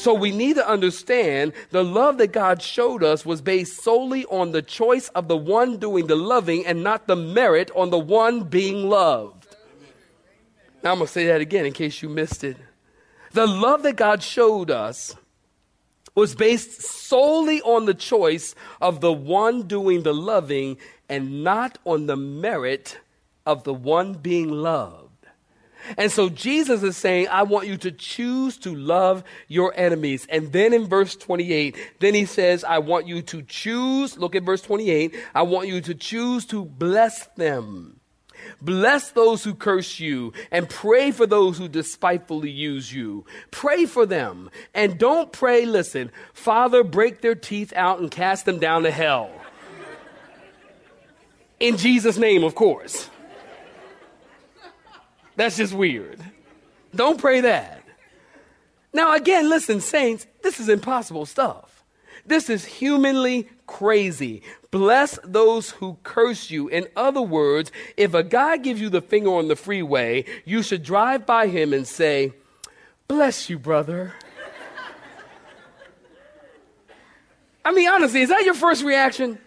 So we need to understand the love that God showed us was based solely on the choice of the one doing the loving and not the merit on the one being loved. Now I'm going to say that again in case you missed it. The love that God showed us was based solely on the choice of the one doing the loving and not on the merit of the one being loved. And so Jesus is saying, I want you to choose to love your enemies. And then in verse 28, then he says, I want you to choose, look at verse 28, I want you to choose to bless them. Bless those who curse you and pray for those who despitefully use you. Pray for them. And don't pray, listen, Father, break their teeth out and cast them down to hell. In Jesus' name, of course. That's just weird. Don't pray that. Now, again, listen, saints, this is impossible stuff. This is humanly crazy. Bless those who curse you. In other words, if a guy gives you the finger on the freeway, you should drive by him and say, Bless you, brother. I mean, honestly, is that your first reaction?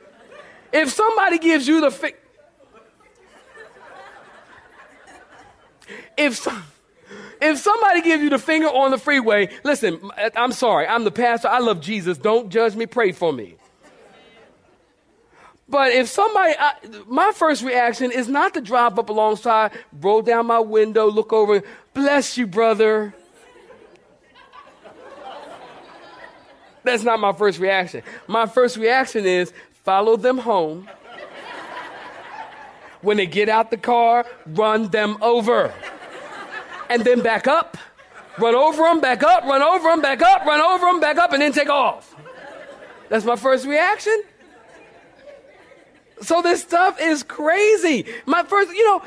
If somebody gives you the finger, if if somebody gives you the finger on the freeway, listen, I'm sorry, I'm the pastor, I love Jesus, don't judge me, pray for me. But if somebody, I, my first reaction is not to drive up alongside, roll down my window, look over, bless you, brother. That's not my first reaction. My first reaction is follow them home. When they get out the car, run them over and then back up, run over them, back up, run over them, back up, run over them, back up, and then take off. That's my first reaction. So this stuff is crazy. My first, you know,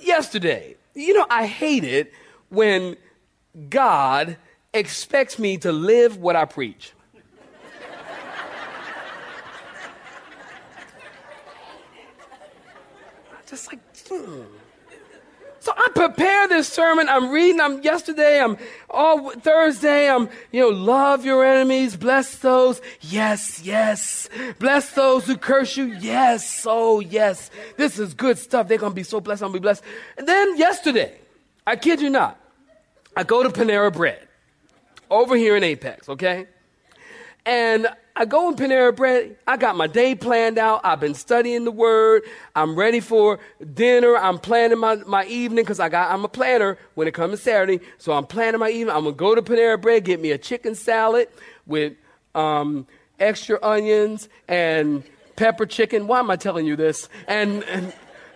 yesterday, you know, I hate it when God expects me to live what I preach. Just like, hmm. So I prepare this sermon. I'm reading. I'm yesterday. I'm all Thursday. I'm, you know, love your enemies. Bless those. Yes, yes. Bless those who curse you. Yes. Oh, yes. This is good stuff. They're going to be so blessed. I'm going to be blessed. And then yesterday, I kid you not, I go to Panera Bread over here in Apex, okay? And I go in Panera Bread. I got my day planned out. I've been studying the word. I'm ready for dinner. I'm planning my, my evening because I got I'm a planner when it comes to Saturday. So I'm planning my evening. I'm gonna go to Panera Bread, get me a chicken salad with um, extra onions and pepper chicken. Why am I telling you this? And, and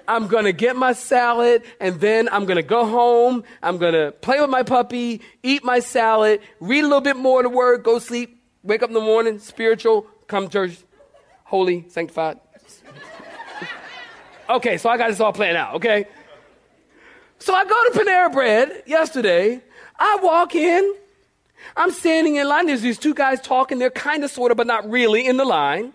I'm gonna get my salad and then I'm gonna go home. I'm gonna play with my puppy, eat my salad, read a little bit more of the word, go sleep wake up in the morning, spiritual, come church, holy, sanctified. okay, so I got this all planned out, okay? So I go to Panera Bread yesterday. I walk in. I'm standing in line. There's these two guys talking. They're kind of, sort of, but not really in the line.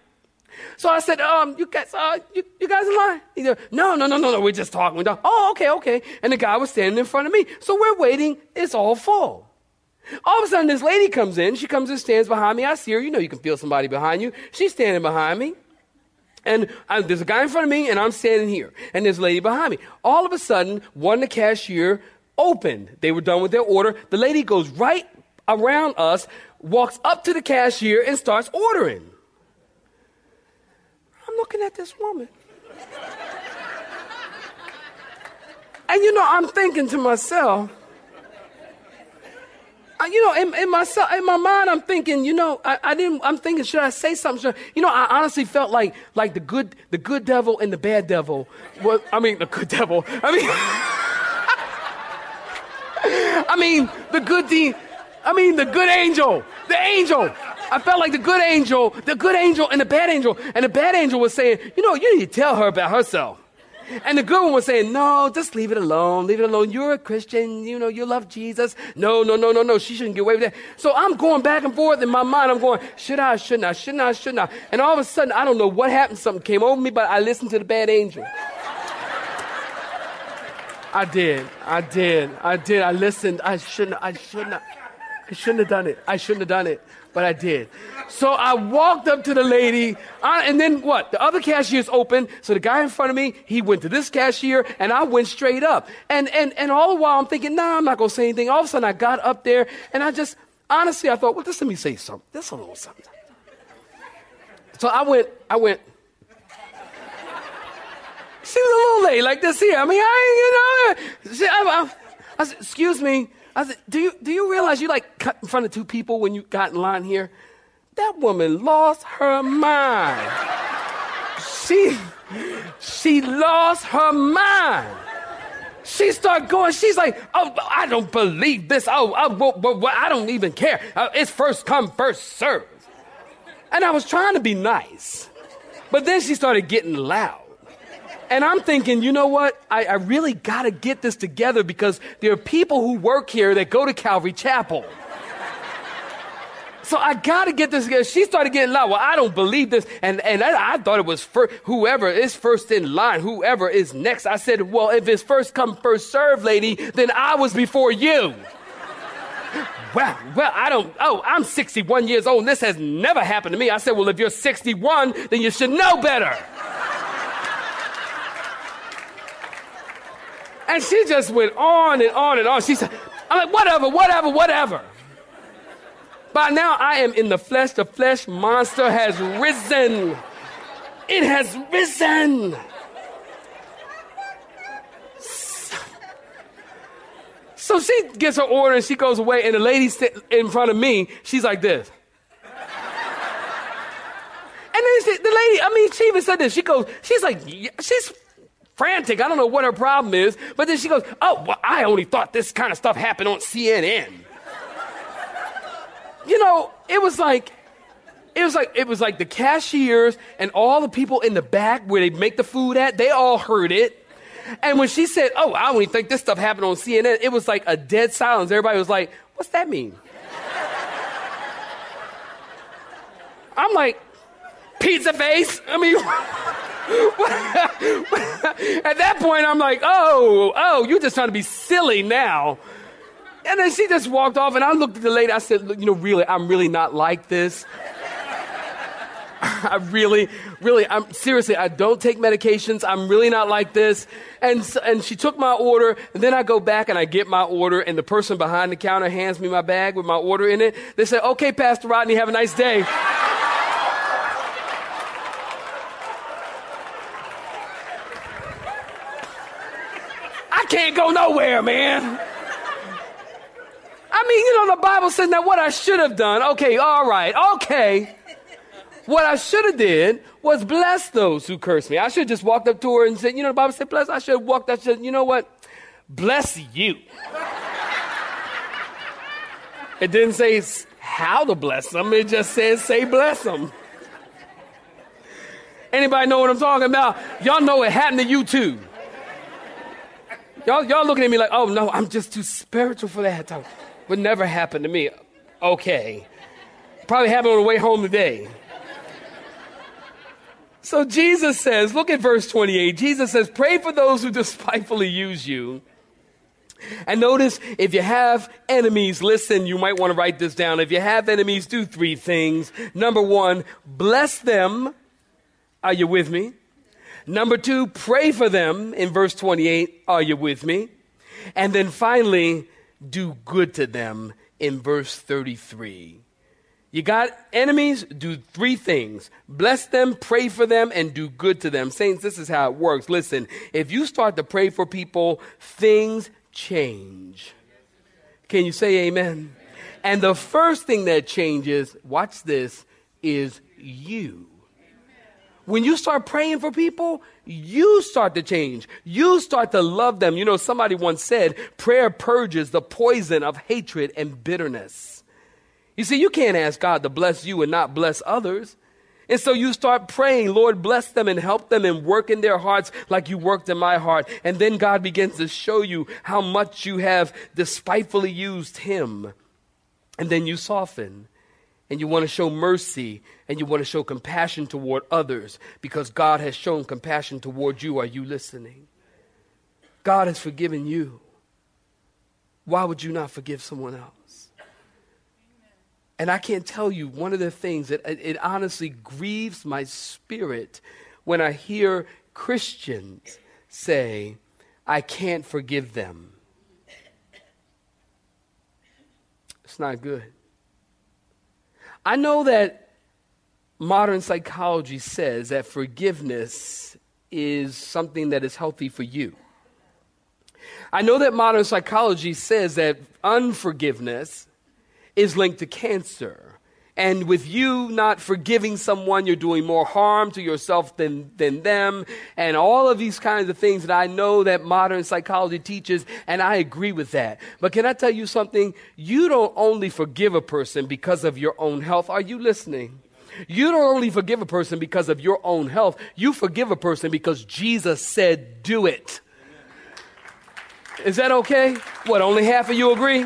So I said, um, you guys, uh, you, you guys in line? He goes, no, no, no, no, no. We're just talking. We're talking. Oh, okay, okay. And the guy was standing in front of me. So we're waiting. It's all full. All of a sudden, this lady comes in. She comes and stands behind me. I see her. You know, you can feel somebody behind you. She's standing behind me. And I, there's a guy in front of me, and I'm standing here. And a lady behind me. All of a sudden, one the cashier opened. They were done with their order. The lady goes right around us, walks up to the cashier, and starts ordering. I'm looking at this woman. and you know, I'm thinking to myself, you know, in, in myself, in my mind, I'm thinking, you know, I, I didn't. I'm thinking, should I say something? You know, I honestly felt like like the good the good devil and the bad devil. Was, I mean, the good devil. I mean, I mean, the good de- I mean, the good angel, the angel. I felt like the good angel, the good angel, and the bad angel, and the bad angel was saying, you know, you need to tell her about herself. And the good one was saying, no, just leave it alone. Leave it alone. You're a Christian. You know, you love Jesus. No, no, no, no, no. She shouldn't get away with that. So I'm going back and forth in my mind. I'm going, should I, shouldn't I, shouldn't I, shouldn't I? And all of a sudden, I don't know what happened. Something came over me, but I listened to the bad angel. I did. I did. I did. I listened. I shouldn't. I shouldn't. I shouldn't have done it. I shouldn't have done it, but I did. So I walked up to the lady, I, and then what? The other cashier's open. So the guy in front of me, he went to this cashier, and I went straight up. And and and all the while I'm thinking, nah, I'm not gonna say anything. All of a sudden I got up there, and I just honestly I thought, well, just let me say something. Just a little something. So I went. I went. She was a little late, like this here. I mean, I, you know, she, I, I, I said, excuse me. I said, do you, do you realize you like cut in front of two people when you got in line here? That woman lost her mind. She, she lost her mind. She started going, she's like, oh, I don't believe this. Oh, oh well, well, well, I don't even care. Uh, it's first come, first serve. And I was trying to be nice. But then she started getting loud. And I'm thinking, you know what? I, I really got to get this together because there are people who work here that go to Calvary Chapel. So I got to get this together. She started getting loud. Well, I don't believe this. And, and I, I thought it was for whoever is first in line, whoever is next. I said, well, if it's first come, first serve, lady, then I was before you. Well, well, I don't, oh, I'm 61 years old and this has never happened to me. I said, well, if you're 61, then you should know better. And she just went on and on and on. She said, I'm like, whatever, whatever, whatever. By now I am in the flesh. The flesh monster has risen. It has risen. So she gets her order and she goes away, and the lady in front of me, she's like this. And then she, the lady, I mean, she even said this. She goes, she's like, she's frantic. I don't know what her problem is. But then she goes, oh, well, I only thought this kind of stuff happened on CNN. you know, it was like, it was like, it was like the cashiers and all the people in the back where they make the food at, they all heard it. And when she said, oh, I only think this stuff happened on CNN, it was like a dead silence. Everybody was like, what's that mean? I'm like, pizza face? I mean, at that point, I'm like, oh, oh, you're just trying to be silly now. And then she just walked off, and I looked at the lady. I said, you know, really, I'm really not like this. I really, really, I'm seriously, I don't take medications. I'm really not like this. And, and she took my order, and then I go back and I get my order, and the person behind the counter hands me my bag with my order in it. They say, okay, Pastor Rodney, have a nice day. Go nowhere, man. I mean, you know, the Bible says now what I should have done. Okay, all right, okay. What I should have did was bless those who curse me. I should have just walked up to her and said, you know, the Bible said bless. I should have walked up said, you know what? Bless you. It didn't say how to bless them. It just says say bless them. Anybody know what I'm talking about? Y'all know it happened to you too. Y'all, y'all looking at me like, oh no, I'm just too spiritual for that. That Would never happen to me. Okay. Probably happened on the way home today. So Jesus says, look at verse 28. Jesus says, pray for those who despitefully use you. And notice if you have enemies, listen, you might want to write this down. If you have enemies, do three things. Number one, bless them. Are you with me? Number two, pray for them in verse 28. Are you with me? And then finally, do good to them in verse 33. You got enemies, do three things bless them, pray for them, and do good to them. Saints, this is how it works. Listen, if you start to pray for people, things change. Can you say amen? And the first thing that changes, watch this, is you. When you start praying for people, you start to change. You start to love them. You know, somebody once said, prayer purges the poison of hatred and bitterness. You see, you can't ask God to bless you and not bless others. And so you start praying, Lord, bless them and help them and work in their hearts like you worked in my heart. And then God begins to show you how much you have despitefully used Him. And then you soften and you want to show mercy and you want to show compassion toward others because God has shown compassion toward you. Are you listening? God has forgiven you. Why would you not forgive someone else? And I can't tell you one of the things that it, honestly grieves my spirit when I hear Christians say, I can't forgive them. It's not good. I know that modern psychology says that forgiveness is something that is healthy for you. I know that modern psychology says that unforgiveness is linked to cancer. And with you not forgiving someone, you're doing more harm to yourself than, than them. And all of these kinds of things that I know that modern psychology teaches, and I agree with that. But can I tell you something? You don't only forgive a person because of your own health. Are you listening? You don't only forgive a person because of your own health. You forgive a person because Jesus said, do it. Is that okay? What, only half of you agree?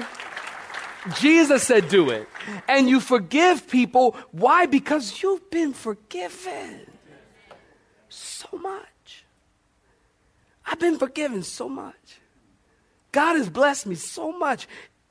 Jesus said, do it. And you forgive people. Why? Because you've been forgiven so much. I've been forgiven so much. God has blessed me so much.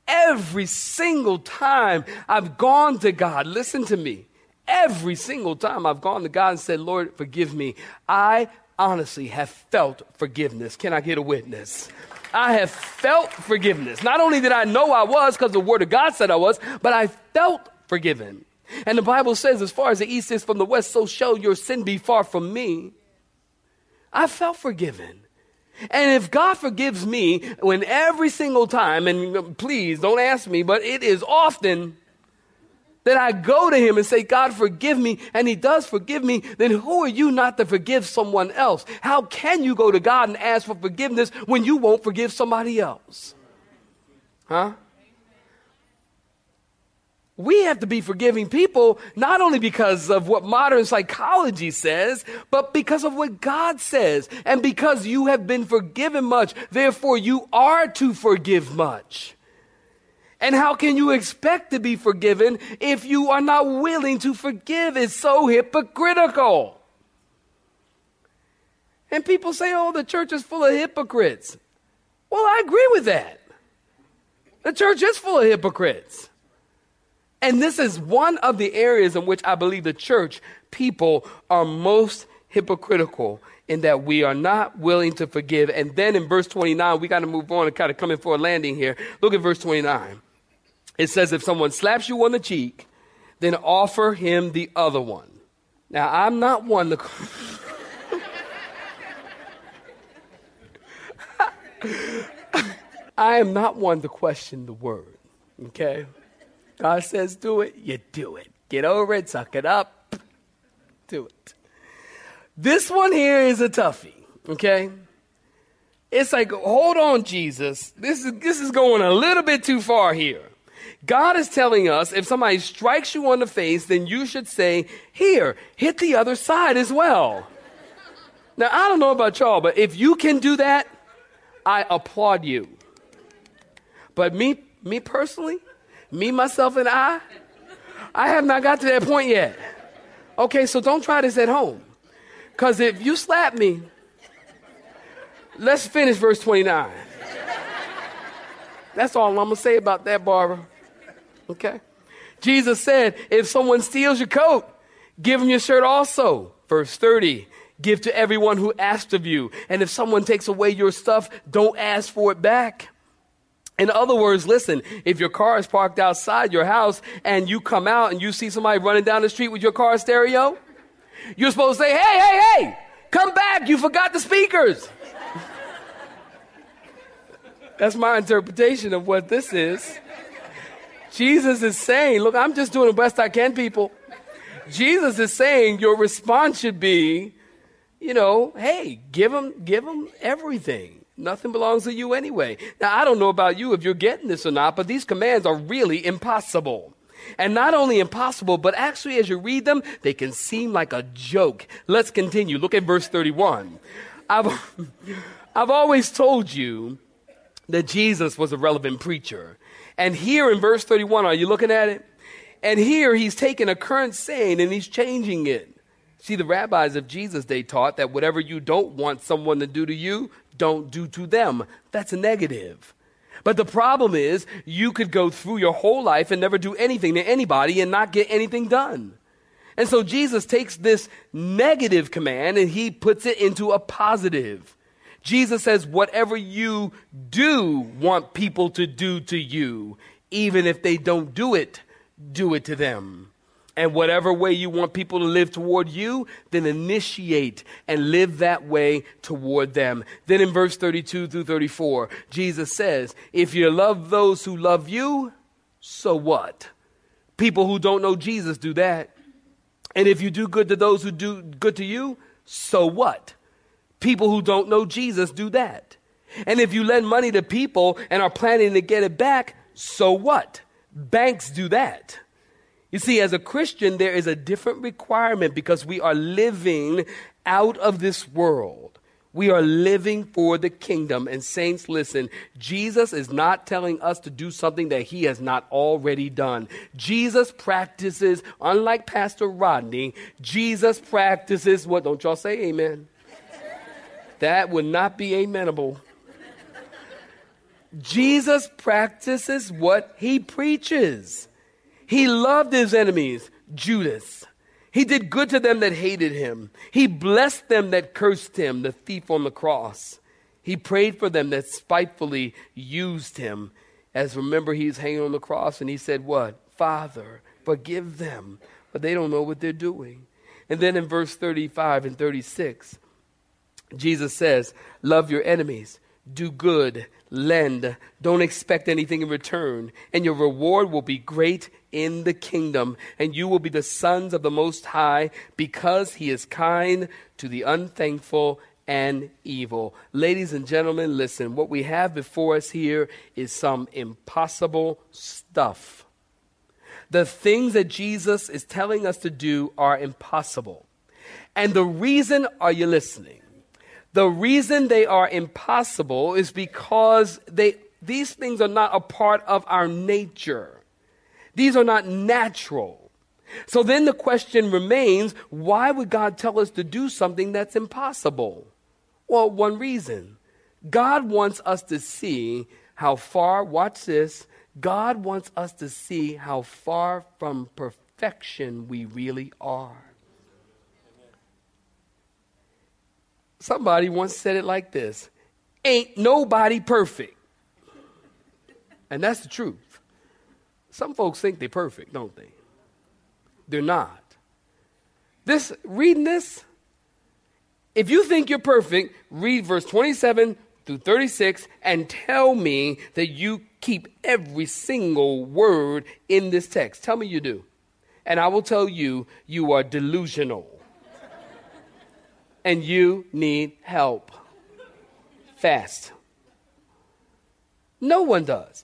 Every single time I've gone to God, listen to me. Every single time I've gone to God and said, Lord, forgive me, I honestly have felt forgiveness. Can I get a witness? I have felt forgiveness. Not only did I know I was because the Word of God said I was, but I felt forgiven. And the Bible says, as far as the east is from the west, so shall your sin be far from me. I felt forgiven. And if God forgives me when every single time, and please don't ask me, but it is often, that I go to him and say, God, forgive me, and he does forgive me, then who are you not to forgive someone else? How can you go to God and ask for forgiveness when you won't forgive somebody else? Huh? We have to be forgiving people not only because of what modern psychology says, but because of what God says. And because you have been forgiven much, therefore you are to forgive much. And how can you expect to be forgiven if you are not willing to forgive? It's so hypocritical. And people say, oh, the church is full of hypocrites. Well, I agree with that. The church is full of hypocrites. And this is one of the areas in which I believe the church people are most hypocritical in that we are not willing to forgive. And then in verse 29, we got to move on and kind of come in for a landing here. Look at verse 29. It says, if someone slaps you on the cheek, then offer him the other one. Now, I'm not one to. I am not one to question the word. Okay? God says do it, you do it. Get over it, suck it up, do it. This one here is a toughie. Okay? It's like, hold on, Jesus. This is this is going a little bit too far here. God is telling us if somebody strikes you on the face, then you should say, Here, hit the other side as well. Now, I don't know about y'all, but if you can do that, I applaud you. But me, me personally, me, myself, and I, I have not got to that point yet. Okay, so don't try this at home. Because if you slap me, let's finish verse 29. That's all I'm going to say about that, Barbara. Okay? Jesus said, if someone steals your coat, give him your shirt also. Verse 30, give to everyone who asked of you. And if someone takes away your stuff, don't ask for it back. In other words, listen, if your car is parked outside your house and you come out and you see somebody running down the street with your car stereo, you're supposed to say, hey, hey, hey, come back, you forgot the speakers. That's my interpretation of what this is. Jesus is saying, look, I'm just doing the best I can, people. Jesus is saying your response should be, you know, hey, give them, give them everything. Nothing belongs to you anyway. Now, I don't know about you if you're getting this or not, but these commands are really impossible. And not only impossible, but actually, as you read them, they can seem like a joke. Let's continue. Look at verse 31. I've, I've always told you that Jesus was a relevant preacher. And here in verse 31, are you looking at it? And here he's taking a current saying and he's changing it. See, the rabbis of Jesus, they taught that whatever you don't want someone to do to you, don't do to them. That's a negative. But the problem is, you could go through your whole life and never do anything to anybody and not get anything done. And so Jesus takes this negative command and he puts it into a positive. Jesus says, whatever you do want people to do to you, even if they don't do it, do it to them. And whatever way you want people to live toward you, then initiate and live that way toward them. Then in verse 32 through 34, Jesus says, If you love those who love you, so what? People who don't know Jesus do that. And if you do good to those who do good to you, so what? People who don't know Jesus do that. And if you lend money to people and are planning to get it back, so what? Banks do that. You see, as a Christian, there is a different requirement because we are living out of this world. We are living for the kingdom. And, saints, listen, Jesus is not telling us to do something that he has not already done. Jesus practices, unlike Pastor Rodney, Jesus practices what? Don't y'all say amen? That would not be amenable. Jesus practices what he preaches. He loved his enemies, Judas. He did good to them that hated him. He blessed them that cursed him, the thief on the cross. He prayed for them that spitefully used him. As remember, he's hanging on the cross and he said, What? Father, forgive them, but they don't know what they're doing. And then in verse 35 and 36, Jesus says, Love your enemies, do good, lend, don't expect anything in return, and your reward will be great in the kingdom, and you will be the sons of the Most High, because He is kind to the unthankful and evil. Ladies and gentlemen, listen, what we have before us here is some impossible stuff. The things that Jesus is telling us to do are impossible. And the reason, are you listening? The reason they are impossible is because they, these things are not a part of our nature. These are not natural. So then the question remains why would God tell us to do something that's impossible? Well, one reason God wants us to see how far, watch this, God wants us to see how far from perfection we really are. Somebody once said it like this Ain't nobody perfect. And that's the truth. Some folks think they're perfect, don't they? They're not. This reading this, if you think you're perfect, read verse 27 through 36 and tell me that you keep every single word in this text. Tell me you do. And I will tell you you are delusional and you need help. Fast. No one does.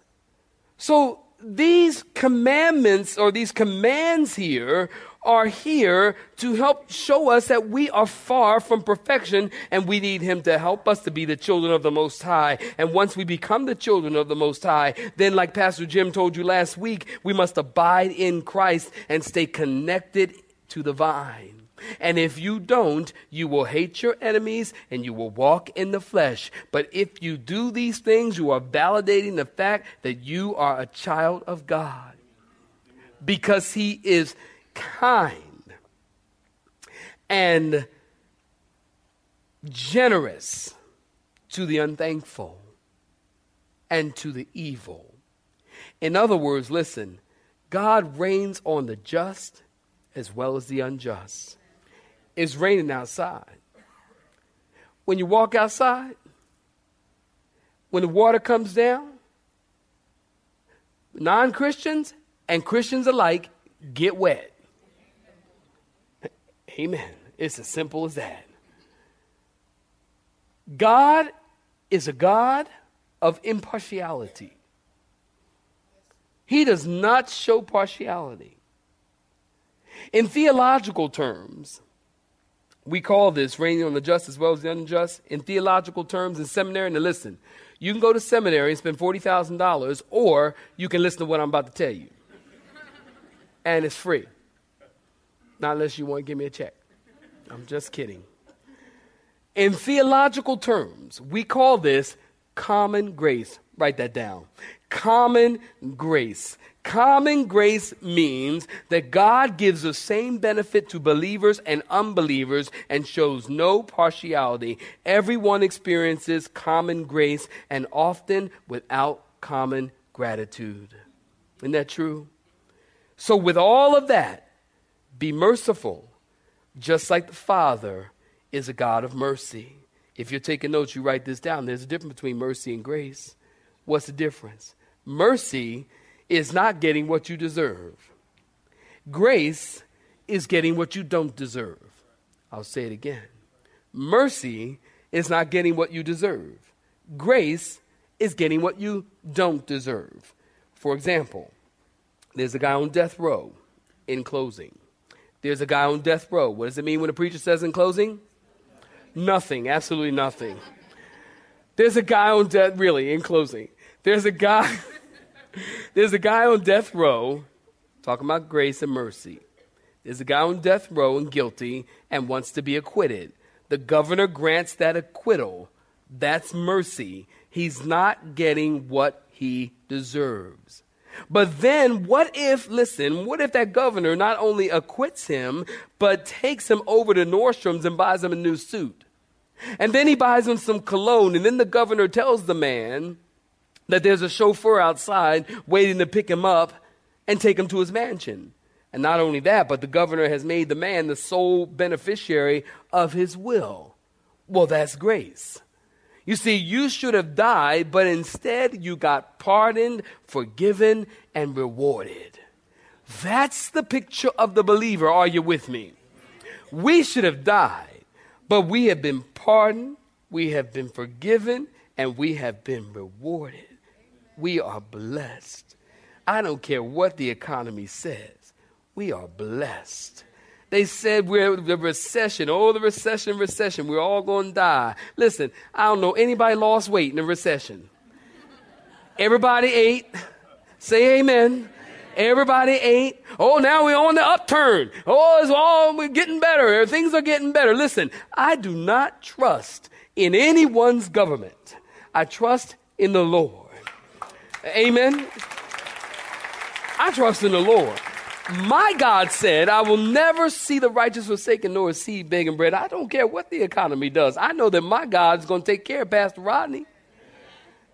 So these commandments or these commands here are here to help show us that we are far from perfection and we need Him to help us to be the children of the Most High. And once we become the children of the Most High, then, like Pastor Jim told you last week, we must abide in Christ and stay connected to the vine. And if you don't, you will hate your enemies and you will walk in the flesh. But if you do these things, you are validating the fact that you are a child of God. Because He is kind and generous to the unthankful. and to the evil. In other words, listen, God rains on the just as well as the unjust. It's raining outside. When you walk outside, when the water comes down, non Christians and Christians alike get wet. Amen. It's as simple as that. God is a God of impartiality. He does not show partiality. In theological terms, we call this raining on the just as well as the unjust. In theological terms, in seminary, now listen, you can go to seminary and spend $40,000, or you can listen to what I'm about to tell you. and it's free. Not unless you want to give me a check. I'm just kidding. In theological terms, we call this common grace. Write that down. Common grace. Common grace means that God gives the same benefit to believers and unbelievers and shows no partiality. Everyone experiences common grace and often without common gratitude. Isn't that true? So, with all of that, be merciful, just like the Father is a God of mercy. If you're taking notes, you write this down. There's a difference between mercy and grace. What's the difference? Mercy is not getting what you deserve. Grace is getting what you don't deserve. I'll say it again. Mercy is not getting what you deserve. Grace is getting what you don't deserve. For example, there's a guy on death row in closing. There's a guy on death row. What does it mean when a preacher says in closing? Nothing, absolutely nothing. There's a guy on death, really, in closing. There's a guy. There's a guy on death row talking about grace and mercy. There's a guy on death row and guilty and wants to be acquitted. The governor grants that acquittal. That's mercy. He's not getting what he deserves. But then, what if, listen, what if that governor not only acquits him, but takes him over to Nordstrom's and buys him a new suit? And then he buys him some cologne, and then the governor tells the man, that there's a chauffeur outside waiting to pick him up and take him to his mansion. And not only that, but the governor has made the man the sole beneficiary of his will. Well, that's grace. You see, you should have died, but instead you got pardoned, forgiven, and rewarded. That's the picture of the believer. Are you with me? We should have died, but we have been pardoned, we have been forgiven, and we have been rewarded. We are blessed. I don't care what the economy says. We are blessed. They said we're the recession. Oh, the recession, recession. We're all going to die. Listen, I don't know anybody lost weight in a recession. Everybody ate. Say amen. Everybody ate. Oh, now we're on the upturn. Oh, it's all we're getting better. Things are getting better. Listen, I do not trust in anyone's government. I trust in the Lord. Amen. I trust in the Lord. My God said, I will never see the righteous forsaken nor a seed begging bread. I don't care what the economy does. I know that my God's going to take care of Pastor Rodney.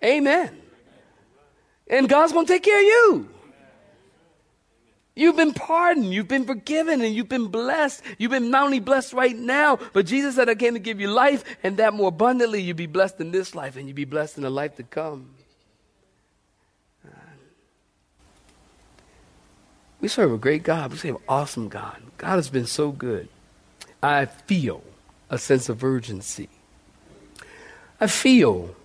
Amen. And God's going to take care of you. You've been pardoned, you've been forgiven, and you've been blessed. You've been not only blessed right now, but Jesus said, I came to give you life, and that more abundantly. You'll be blessed in this life, and you'll be blessed in the life to come. We serve a great God. We serve an awesome God. God has been so good. I feel a sense of urgency. I feel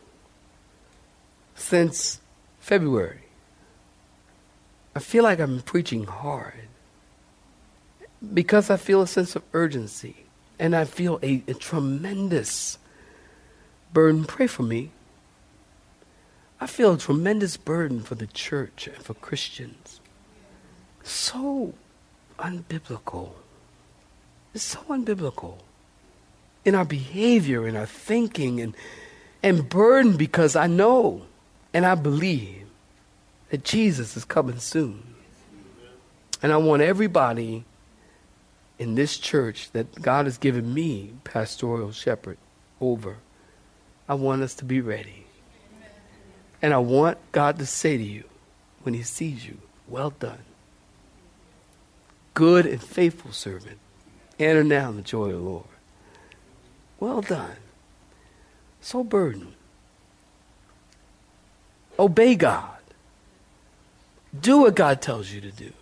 since February, I feel like I'm preaching hard because I feel a sense of urgency and I feel a, a tremendous burden. Pray for me. I feel a tremendous burden for the church and for Christians so unbiblical. It's so unbiblical in our behavior, in our thinking, and, and burdened because I know and I believe that Jesus is coming soon. And I want everybody in this church that God has given me, pastoral shepherd, over. I want us to be ready. And I want God to say to you when He sees you, Well done. Good and faithful servant. Enter now in the joy of the Lord. Well done. So burdened. Obey God. Do what God tells you to do.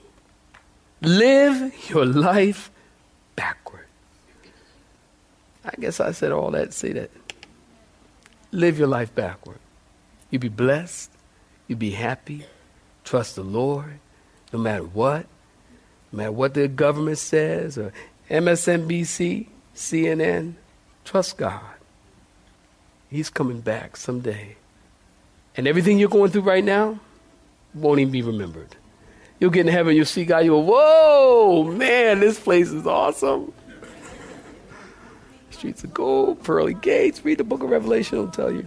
Live your life backward. I guess I said all that See that. Live your life backward. You be blessed. You be happy. Trust the Lord no matter what. No matter what the government says or MSNBC, CNN. Trust God. He's coming back someday. And everything you're going through right now won't even be remembered. You'll get in heaven, you'll see God, you'll go, whoa, man, this place is awesome. Streets of gold, pearly gates. Read the book of Revelation, it'll tell you.